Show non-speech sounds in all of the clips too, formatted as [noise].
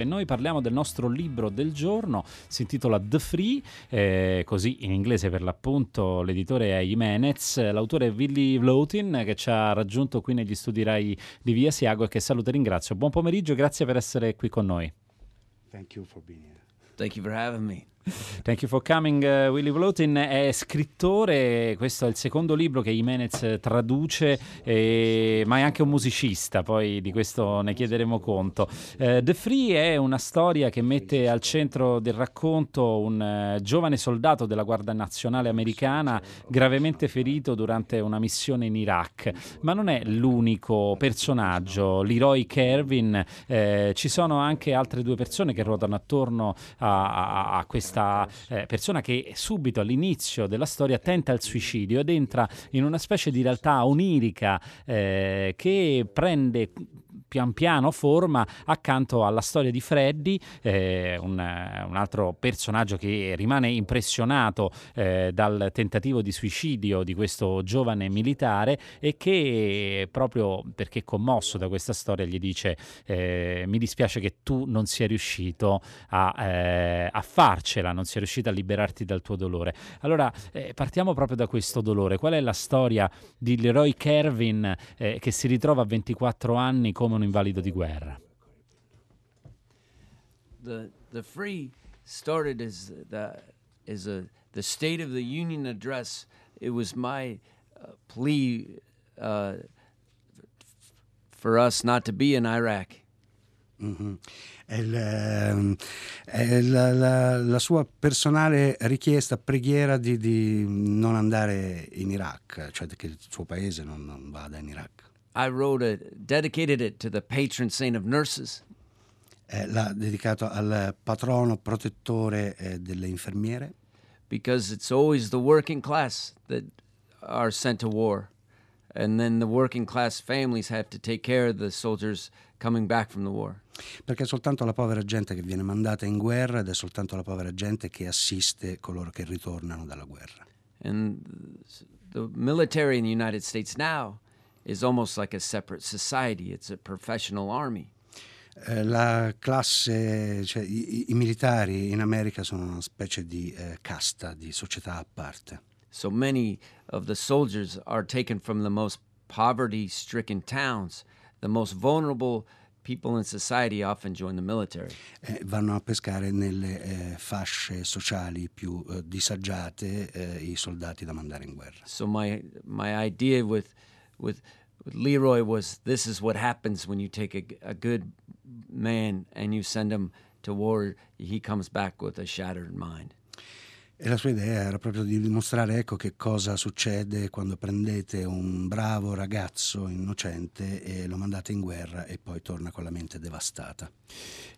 E noi parliamo del nostro libro del giorno, si intitola The Free, eh, così in inglese per l'appunto l'editore è Jimenez, l'autore è Willy Vlotin che ci ha raggiunto qui negli studi RAI di Via Siago e che saluto e ringrazio. Buon pomeriggio, grazie per essere qui con noi. Thank you for being here. Thank you for having me. Thank you for coming, uh, Willy Vlotin è scrittore, questo è il secondo libro che Jimenez traduce, eh, ma è anche un musicista, poi di questo ne chiederemo conto. Uh, The Free è una storia che mette al centro del racconto un uh, giovane soldato della Guardia Nazionale americana gravemente ferito durante una missione in Iraq, ma non è l'unico personaggio, Leroy Kervin, eh, ci sono anche altre due persone che ruotano attorno a, a, a questa questa eh, persona che subito all'inizio della storia tenta il suicidio ed entra in una specie di realtà onirica eh, che prende pian piano forma accanto alla storia di Freddy, eh, un, un, altro personaggio che rimane impressionato eh, dal tentativo di suicidio di questo giovane militare e che proprio perché commosso da questa storia gli dice eh, mi dispiace che tu non sia riuscito a, eh, a, farcela, non sia riuscito a liberarti dal tuo dolore. Allora eh, partiamo proprio da questo dolore. Qual è la storia di Leroy Kervin eh, che si ritrova a 24 anni come un invalido di guerra. The, the free started as the, as a, the State of the Union address. It was my uh, plea uh, for us not to be in Iraq. Mm-hmm. È, il, è la, la, la, sua personale richiesta, preghiera di, di, non andare in Iraq, cioè che il suo paese non, non vada in Iraq. I wrote it, dedicated it to the patron saint of nurses. Eh, l'ha dedicato al patrono protettore eh, delle infermiere. Because it's always the working class that are sent to war. And then the working class families have to take care of the soldiers coming back from the war. Perché è soltanto la povera gente che viene mandata in guerra ed è soltanto la povera gente che assiste coloro che ritornano dalla guerra. And the military in the United States now is almost like a separate society. It's a professional army. Eh, la classe, cioè i, i, militari in America sono una specie di eh, casta, di società a parte. So many of the soldiers are taken from the most poverty stricken towns, the most vulnerable people in society often join the military. Eh, vanno a pescare nelle eh, fasce sociali più eh, disagiate eh, i soldati da mandare in guerra. So my my idea with with, with Leroy was this is what happens when you take a, a good man and you send him to war. He comes back with a shattered mind. E la sua idea era proprio di dimostrare ecco, che cosa succede quando prendete un bravo ragazzo innocente e lo mandate in guerra e poi torna con la mente devastata.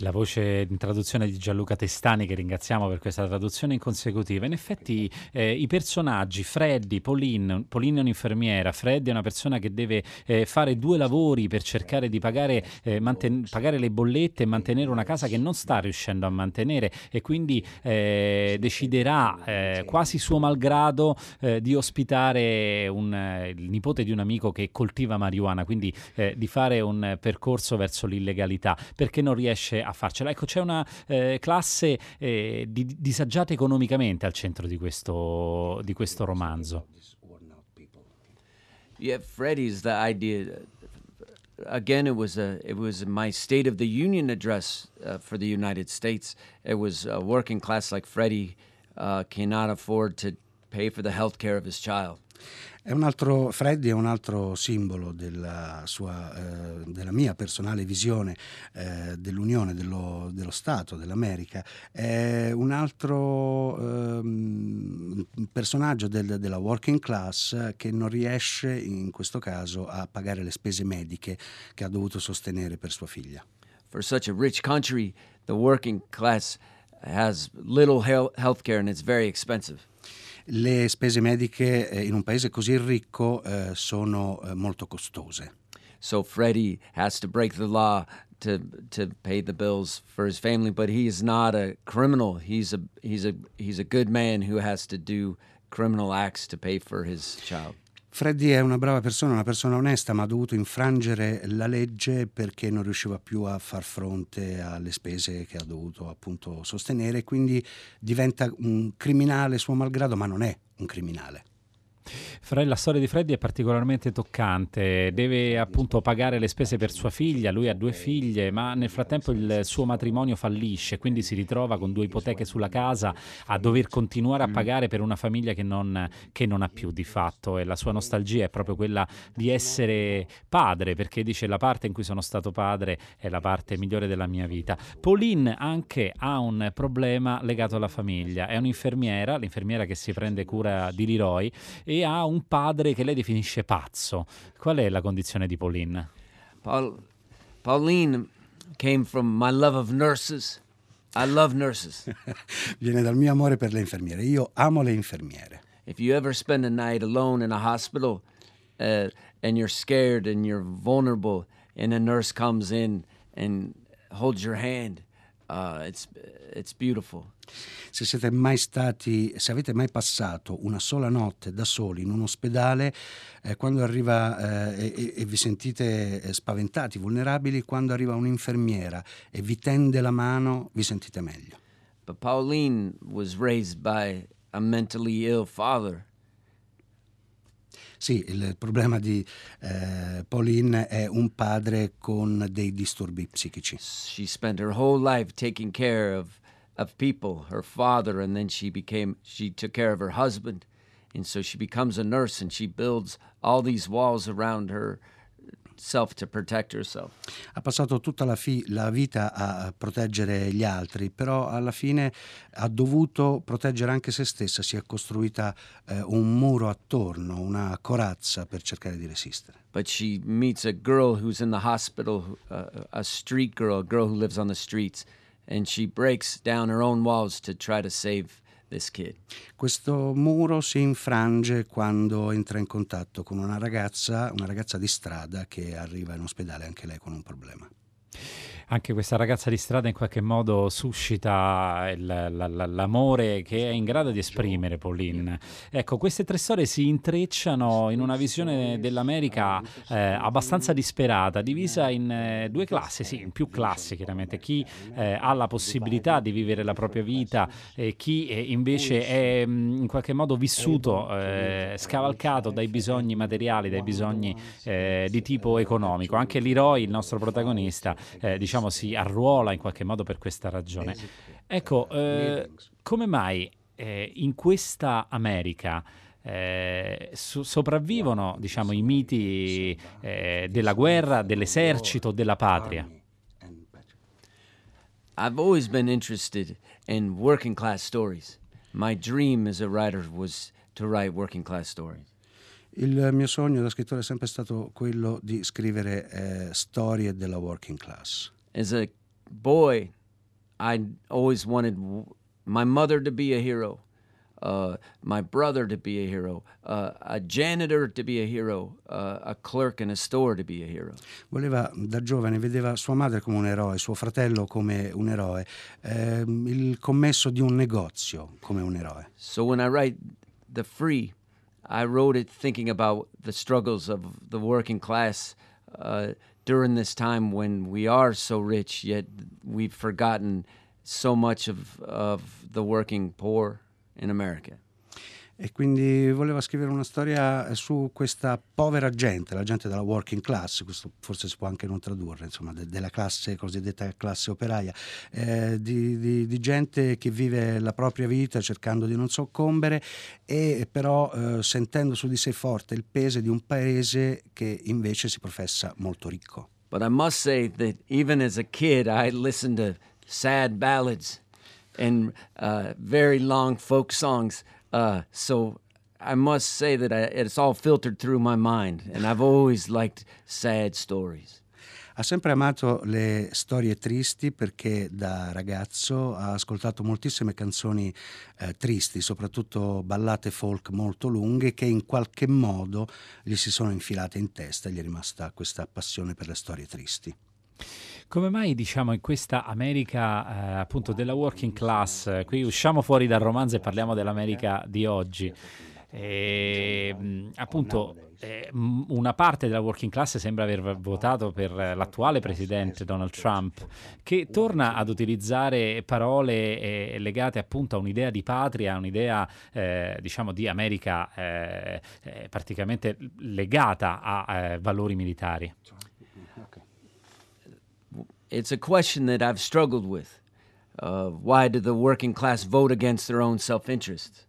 La voce in traduzione di Gianluca Testani, che ringraziamo per questa traduzione in consecutiva. In effetti eh, i personaggi, Freddy, Pauline, Pauline è un'infermiera, Freddy è una persona che deve eh, fare due lavori per cercare di pagare, eh, manten- pagare, le bollette e mantenere una casa che non sta riuscendo a mantenere e quindi eh, deciderà eh, quasi suo malgrado eh, di ospitare un, eh, il nipote di un amico che coltiva marijuana, quindi eh, di fare un percorso verso l'illegalità, perché non riesce a farcela. Ecco, c'è una eh, classe eh, di, disagiata economicamente al centro di questo, di questo romanzo. Yeah, Freddy's the idea again, it was a it was my State of the Union address uh, for the United States. It was a working class like Freddie uh, cannot afford to pay for the health care of his child. È un altro, Freddy è un altro simbolo della, sua, eh, della mia personale visione eh, dell'Unione, dello, dello, Stato, dell'America. È un altro eh, personaggio del, della working class che non riesce in questo caso a pagare le spese mediche che ha dovuto sostenere per sua figlia. For such a rich country, the working class has little health care and it's very expensive. Le spese mediche eh, in un paese così ricco eh, sono eh, molto costose. So Freddie has to break the law to to pay the bills for his family, but he is not a criminal. He's a he's a he's a good man who has to do criminal acts to pay for his child. Freddy è una brava persona, una persona onesta, ma ha dovuto infrangere la legge perché non riusciva più a far fronte alle spese che ha dovuto appunto sostenere, quindi diventa un criminale suo malgrado, ma non è un criminale. Fred, la storia di Freddy è particolarmente toccante, deve appunto pagare le spese per sua figlia, lui ha due figlie, ma nel frattempo il suo matrimonio fallisce, quindi si ritrova con due ipoteche sulla casa a dover continuare a pagare per una famiglia che non, che non ha più di fatto. E la sua nostalgia è proprio quella di essere padre, perché dice la parte in cui sono stato padre è la parte migliore della mia vita. Pauline anche ha un problema legato alla famiglia, è un'infermiera, l'infermiera che si prende cura di Leroy e ha un padre che lei definisce pazzo. Qual è la condizione di Pauline? Paul, Pauline came from my love of nurses. I love nurses. [laughs] Viene dal mio amore per le infermiere. Io amo le infermiere. If you ever spend a night alone in a hospital uh, and you're scared and you're vulnerable, and a nurse comes in and holds your hand, uh, it's it's beautiful. Se siete mai stati, se avete mai passato una sola notte da soli in un ospedale, eh, quando arriva eh, e, e, vi sentite eh, spaventati, vulnerabili, quando arriva un'infermiera e vi tende la mano, vi sentite meglio. But Pauline was raised by a mentally ill father. Sì, il problema di eh, Pauline è un padre con dei disturbi psichici. She spent her whole life taking care of of people, her father, and then she became she took care of her husband, and so she becomes a nurse and she builds all these walls around her self to protect herself. Ha passato tutta la, fi- la, vita a proteggere gli altri, però alla fine ha dovuto proteggere anche se stessa, si è costruita eh, un muro attorno, una corazza per cercare di resistere. But she meets a girl who's in the hospital, uh, a street girl, a girl who lives on the streets and she breaks down her own walls to try to save. Questo muro si infrange quando entra in contatto con una ragazza, una ragazza di strada che arriva in ospedale anche lei con un problema anche questa ragazza di strada in qualche modo suscita il, l'amore che è in grado di esprimere Pauline. Ecco, queste tre storie si intrecciano in una visione dell'America eh, abbastanza disperata, divisa in eh, due classi, sì, in più classi chiaramente, chi eh, ha la possibilità di vivere la propria vita e chi eh, invece è mm, in qualche modo vissuto, eh, scavalcato dai bisogni materiali, dai bisogni eh, di tipo economico. Anche Leroy, il nostro protagonista, diciamo diciamo, si arruola in qualche modo per questa ragione. Ecco, eh, come mai eh, in questa America eh, so- sopravvivono diciamo, i miti eh, della guerra, dell'esercito, della patria? I've always been interested in working class stories. My dream as a writer was to write working class stories. Il mio sogno da scrittore è sempre stato quello di scrivere eh, storie della working class. As a boy, I always wanted my mother to be a hero, uh, my brother to be a hero, uh, a janitor to be a hero, uh, a clerk in a store to be a hero. Voleva da giovane, vedeva sua madre come un eroe, suo fratello come un eroe, eh, il commesso di un negozio come un eroe. So when I write The Free, I wrote it thinking about the struggles of the working class uh, during this time when we are so rich, yet we've forgotten so much of, of the working poor in America. E quindi voleva scrivere una storia su questa povera gente, la gente della working class, questo forse si può anche non tradurre, insomma, de- della classe cosiddetta classe operaia, eh, di, di, di, gente che vive la propria vita cercando di non soccombere e però eh, sentendo su di sé forte il peso di un paese che invece si professa molto ricco. But I must say that even as a kid I listened to sad ballads and uh, very long folk songs Uh, so I must say that I, it's all filtered through my mind, and I've always liked sad stories. Ha sempre amato le storie tristi perché da ragazzo ha ascoltato moltissime canzoni eh, tristi, soprattutto ballate folk molto lunghe che in qualche modo gli si sono infilate in testa e gli è rimasta questa passione per le storie tristi. Come mai diciamo in questa America eh, appunto della working class, qui usciamo fuori dal romanzo e parliamo dell'America di oggi, E, appunto, eh, una parte della working class sembra aver votato per l'attuale presidente Donald Trump, che torna ad utilizzare parole eh, legate appunto a un'idea di patria, un'idea eh, diciamo di America eh, eh, praticamente legata a eh, valori militari. It's a question that I've struggled with. Uh, why did the working class vote against their own self-interest?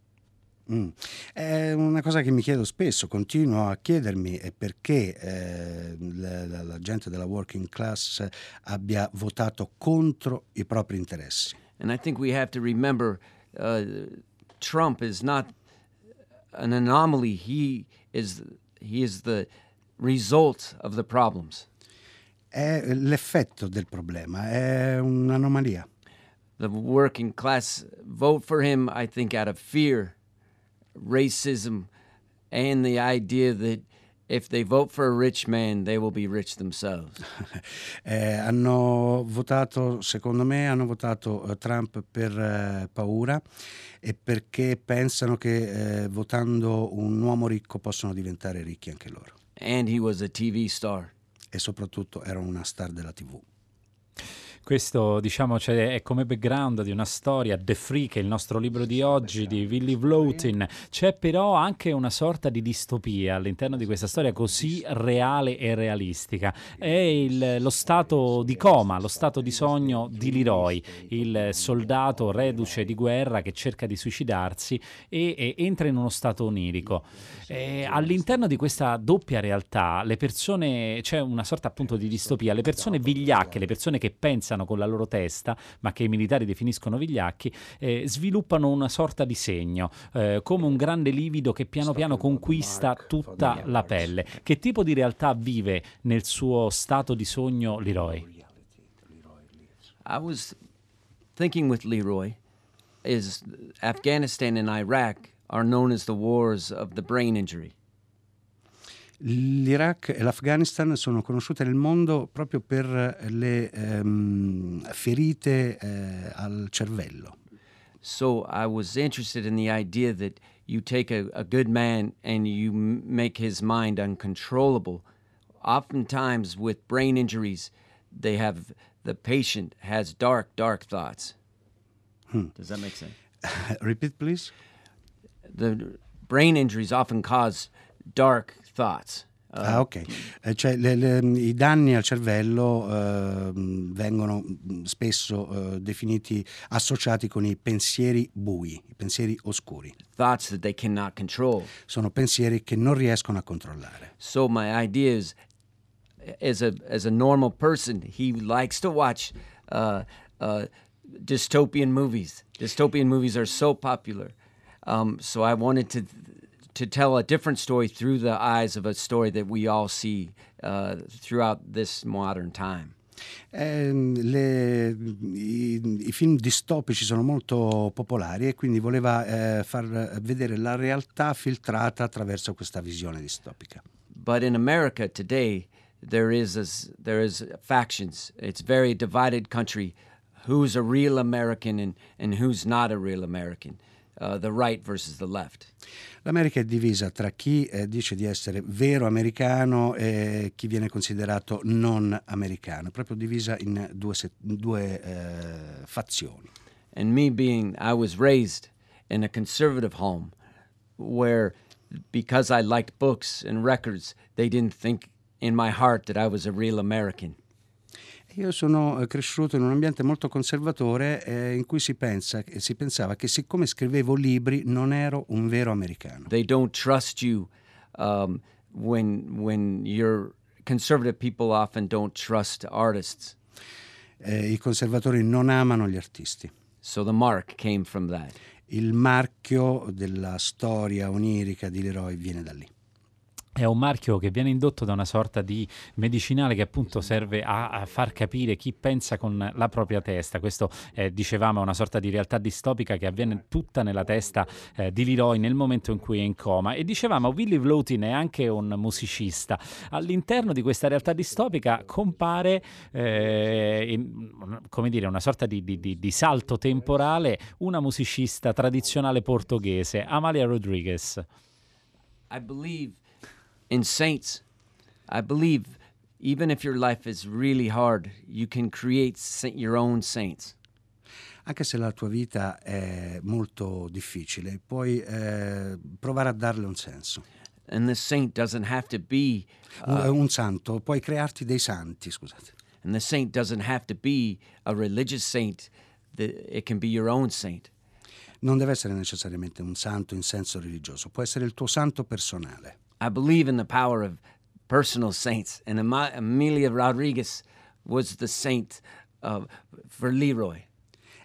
Mm. È una cosa che mi chiedo spesso, continuo a chiedermi è perché eh, la, la, gente della working class abbia votato contro i propri interessi. And I think we have to remember uh, Trump is not an anomaly. He is, he is the result of the problems. È l'effetto del problema, è un'anomalia. The working class vote for him, I think, out of fear racism and the idea that if they vote for a rich man, they will be rich themselves. [laughs] eh, hanno votato, secondo me, hanno votato uh, Trump per uh, paura e perché pensano che uh, votando un uomo ricco possono diventare ricchi anche loro. And he was a TV star. E soprattutto era una star della TV. Questo diciamo cioè, è come background di una storia, The Free, che è il nostro libro di oggi, di Willy Vlotin. C'è però anche una sorta di distopia all'interno di questa storia così reale e realistica. È il, lo stato di coma, lo stato di sogno di Leroy, il soldato reduce di guerra che cerca di suicidarsi e, e entra in uno stato onirico. E all'interno di questa doppia realtà le persone, c'è una sorta appunto di distopia, le persone vigliacche, le persone che pensano pensano con la loro testa, ma che i militari definiscono vigliacchi, eh, sviluppano una sorta di segno, eh, come un grande livido che piano piano conquista tutta la pelle. Che tipo di realtà vive nel suo stato di sogno Leroy? I was thinking with Leroy is Afghanistan and Iraq are known as the wars of the brain injury. L'Iraq e l'Afghanistan sono conosciute nel mondo proprio per le ehm, ferite eh, al cervello. So I was interested in the idea that you take a, a good man and you make his mind uncontrollable. Oftentimes with brain injuries, they have the patient has dark, dark thoughts. Hmm. Does that make sense? [laughs] Repeat, please. The brain injuries often cause dark thoughts. Uh, ah, ok. Eh, cioè, le, le, I danni al cervello uh, vengono spesso uh, definiti, associati con i pensieri bui, i pensieri oscuri. Thoughts that they cannot control. Sono pensieri che non riescono a controllare. So my idea is, as a, as a normal person, he likes to watch uh, uh, dystopian movies. Dystopian movies are so popular. Um, so I wanted to to tell a different story through the eyes of a story that we all see uh, throughout this modern time. Eh, le, i, i, film distopici sono molto popolari e quindi voleva eh, far vedere la realtà filtrata attraverso questa visione distopica. But in America today there is a, there is factions. It's a very divided country. Who's a real American and, and who's not a real American? Uh, the right versus the left. L'America è divisa tra chi eh, dice di essere vero americano e chi viene considerato non americano, proprio divisa in due, due eh, fazioni. And me being, I was raised in a conservative home where because I liked books and records, they didn't think in my heart that I was a real American. Io sono eh, cresciuto in un ambiente molto conservatore eh, in cui si, pensa, si pensava che siccome scrivevo libri non ero un vero americano. They don't trust you um, when, when you're conservative people often don't trust artists. Eh, I conservatori non amano gli artisti. So the mark came from that. Il marchio della storia onirica di Leroy viene da lì è un marchio che viene indotto da una sorta di medicinale che appunto serve a, a far capire chi pensa con la propria testa. Questo eh, dicevamo è una sorta di realtà distopica che avviene tutta nella testa eh, di Leroy nel momento in cui è in coma. E dicevamo Willy Vlotin è anche un musicista. All'interno di questa realtà distopica compare eh, in, come dire, una sorta di, di, di, di salto temporale una musicista tradizionale portoghese, Amalia Rodriguez. I believe in saints. I believe even if your life is really hard, you can create your own saints. Anche se la tua vita è molto difficile, puoi eh, provare a darle un senso. And the saint doesn't have to be, Un, un santo, puoi crearti dei santi, scusate. and the saint doesn't have to be a religious saint. It can be your own saint. Non deve essere necessariamente un santo in senso religioso, può essere il tuo santo personale. I believe in the power of personal saints, and Amelia Rodriguez was the saint uh, for Leroy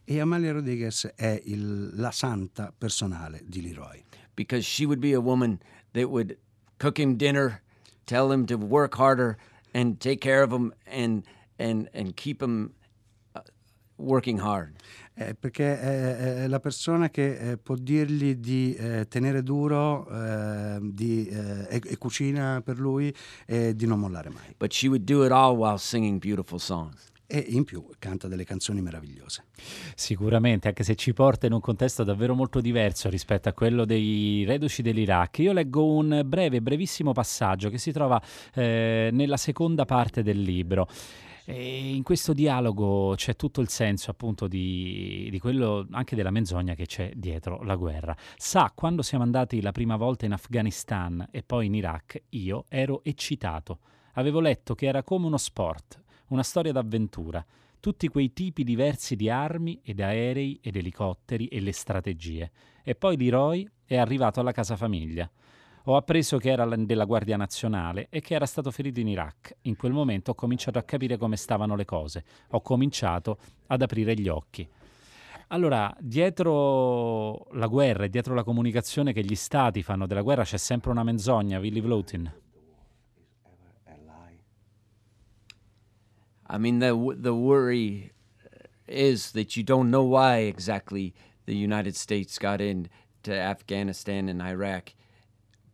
E Amalia Rodriguez è il- la santa personale di Leroy. because she would be a woman that would cook him dinner, tell him to work harder, and take care of him, and and and keep him uh, working hard. Eh, perché è, è la persona che eh, può dirgli di eh, tenere duro eh, di, eh, e, e cucina per lui e di non mollare mai. But she would do it all while singing beautiful songs. E in più canta delle canzoni meravigliose. Sicuramente, anche se ci porta in un contesto davvero molto diverso rispetto a quello dei reduci dell'Iraq. Io leggo un breve, brevissimo passaggio che si trova eh, nella seconda parte del libro. E in questo dialogo c'è tutto il senso appunto di, di quello anche della menzogna che c'è dietro la guerra. Sa, quando siamo andati la prima volta in Afghanistan e poi in Iraq, io ero eccitato. Avevo letto che era come uno sport, una storia d'avventura tutti quei tipi diversi di armi ed aerei ed elicotteri e le strategie. E poi Leroy è arrivato alla casa famiglia. Ho appreso che era della Guardia Nazionale e che era stato ferito in Iraq. In quel momento ho cominciato a capire come stavano le cose. Ho cominciato ad aprire gli occhi. Allora, dietro la guerra e dietro la comunicazione che gli stati fanno della guerra c'è sempre una menzogna, Willy Vlotin. I mean, the the worry is that you don't know why exactly the United States got into Afghanistan and Iraq,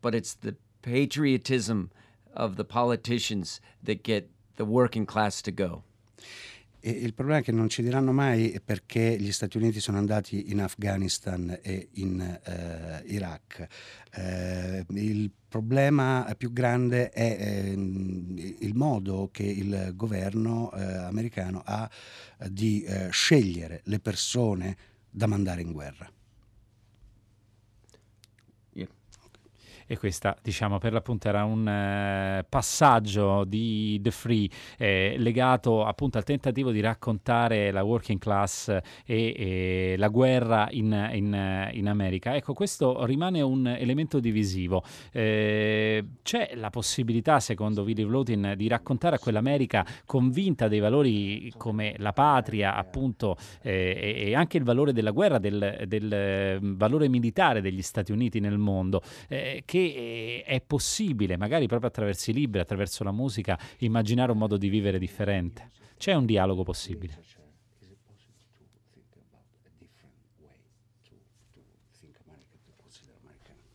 but it's the patriotism of the politicians that get the working class to go. Il problema è che non ci diranno mai perché gli Stati Uniti sono andati in Afghanistan e in eh, Iraq. Eh, il problema più grande è ehm, il modo che il governo eh, americano ha eh, di eh, scegliere le persone da mandare in guerra. E questa, diciamo, per l'appunto era un eh, passaggio di The Free eh, legato appunto al tentativo di raccontare la working class e, e la guerra in, in, in America. Ecco, questo rimane un elemento divisivo. Eh, c'è la possibilità, secondo Willy Vlotin, di raccontare a quell'America convinta dei valori come la patria, appunto, eh, e, anche il valore della guerra, del, del eh, valore militare degli Stati Uniti nel mondo, eh, che eh, è possibile, magari proprio attraverso i libri, attraverso la musica, immaginare un modo di vivere differente. C'è un dialogo possibile.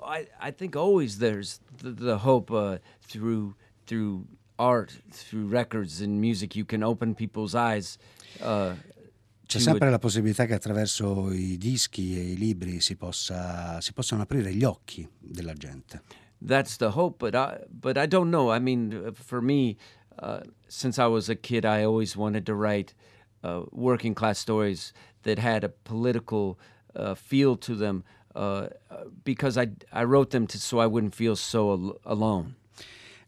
I, I think always there's the, the hope uh, through through art, through records and music, you can open people's eyes. Uh, C'è sempre la possibilità che attraverso i dischi e i libri si, possa, si possano aprire gli occhi della gente. that's the hope, but I but I don't know. I mean, for me, uh, since I was a kid, I always wanted to write uh, working class stories that had a political uh, feel to them. Uh, because I, I wrote them to, so I wouldn't feel so al- alone.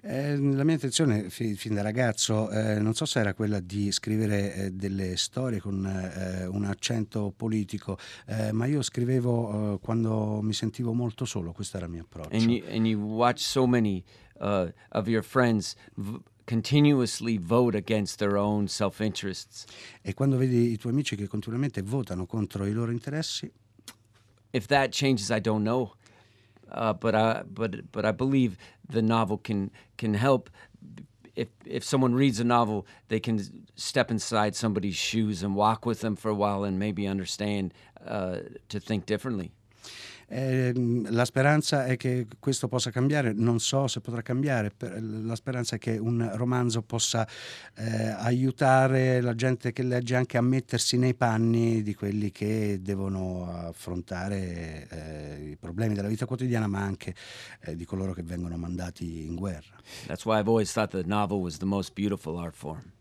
Eh, la mia intenzione fi- fin da ragazzo eh, non so se era quella di scrivere eh, delle storie con eh, un accento politico, eh, ma io scrivevo quando mi sentivo molto solo, questo era il mio approccio. and you and you watch so many uh, of your friends v- continuously vote against their own self interests. E quando vedi i tuoi amici che continuamente votano contro i loro interessi, If that changes, I don't know. Uh, but I but but I believe the novel can can help. If if someone reads a novel, they can step inside somebody's shoes and walk with them for a while and maybe understand uh, to think differently. Eh, la speranza è che questo possa cambiare, non so se potrà cambiare, la speranza è che un romanzo possa eh, aiutare la gente che legge anche a mettersi nei panni di quelli che devono affrontare eh, i problemi della vita quotidiana, ma anche eh, di coloro che vengono mandati in guerra. That's why I've always thought the novel was the most beautiful art form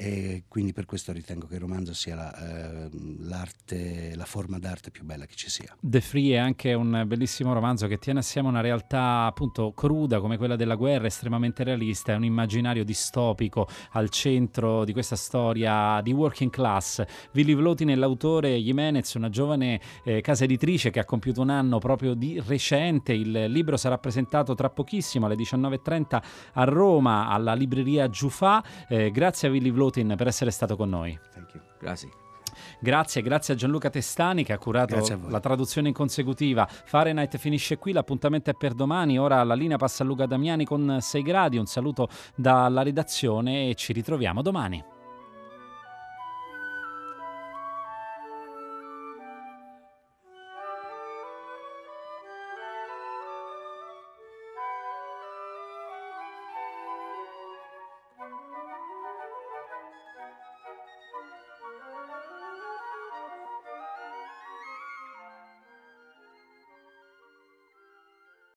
e quindi per questo ritengo che il romanzo sia la, eh, l'arte, la forma d'arte più bella che ci sia. The Free è anche un bellissimo romanzo che tiene assieme una realtà appunto cruda come quella della guerra, estremamente realista, è un immaginario distopico al centro di questa storia di working class. Willy Vlotin è l'autore, Jimenez, una giovane eh, casa editrice che ha compiuto un anno proprio di recente, il libro sarà presentato tra pochissimo alle 19.30 a Roma alla libreria Giufà, eh, grazie a Willy Vlotin Putin per essere stato con noi. Grazie. Grazie, grazie a Gianluca Testani che ha curato la traduzione in consecutiva. Fahrenheit finisce qui, l'appuntamento è per domani. Ora la linea passa a Luca Damiani con 6 gradi. Un saluto dalla redazione e ci ritroviamo domani.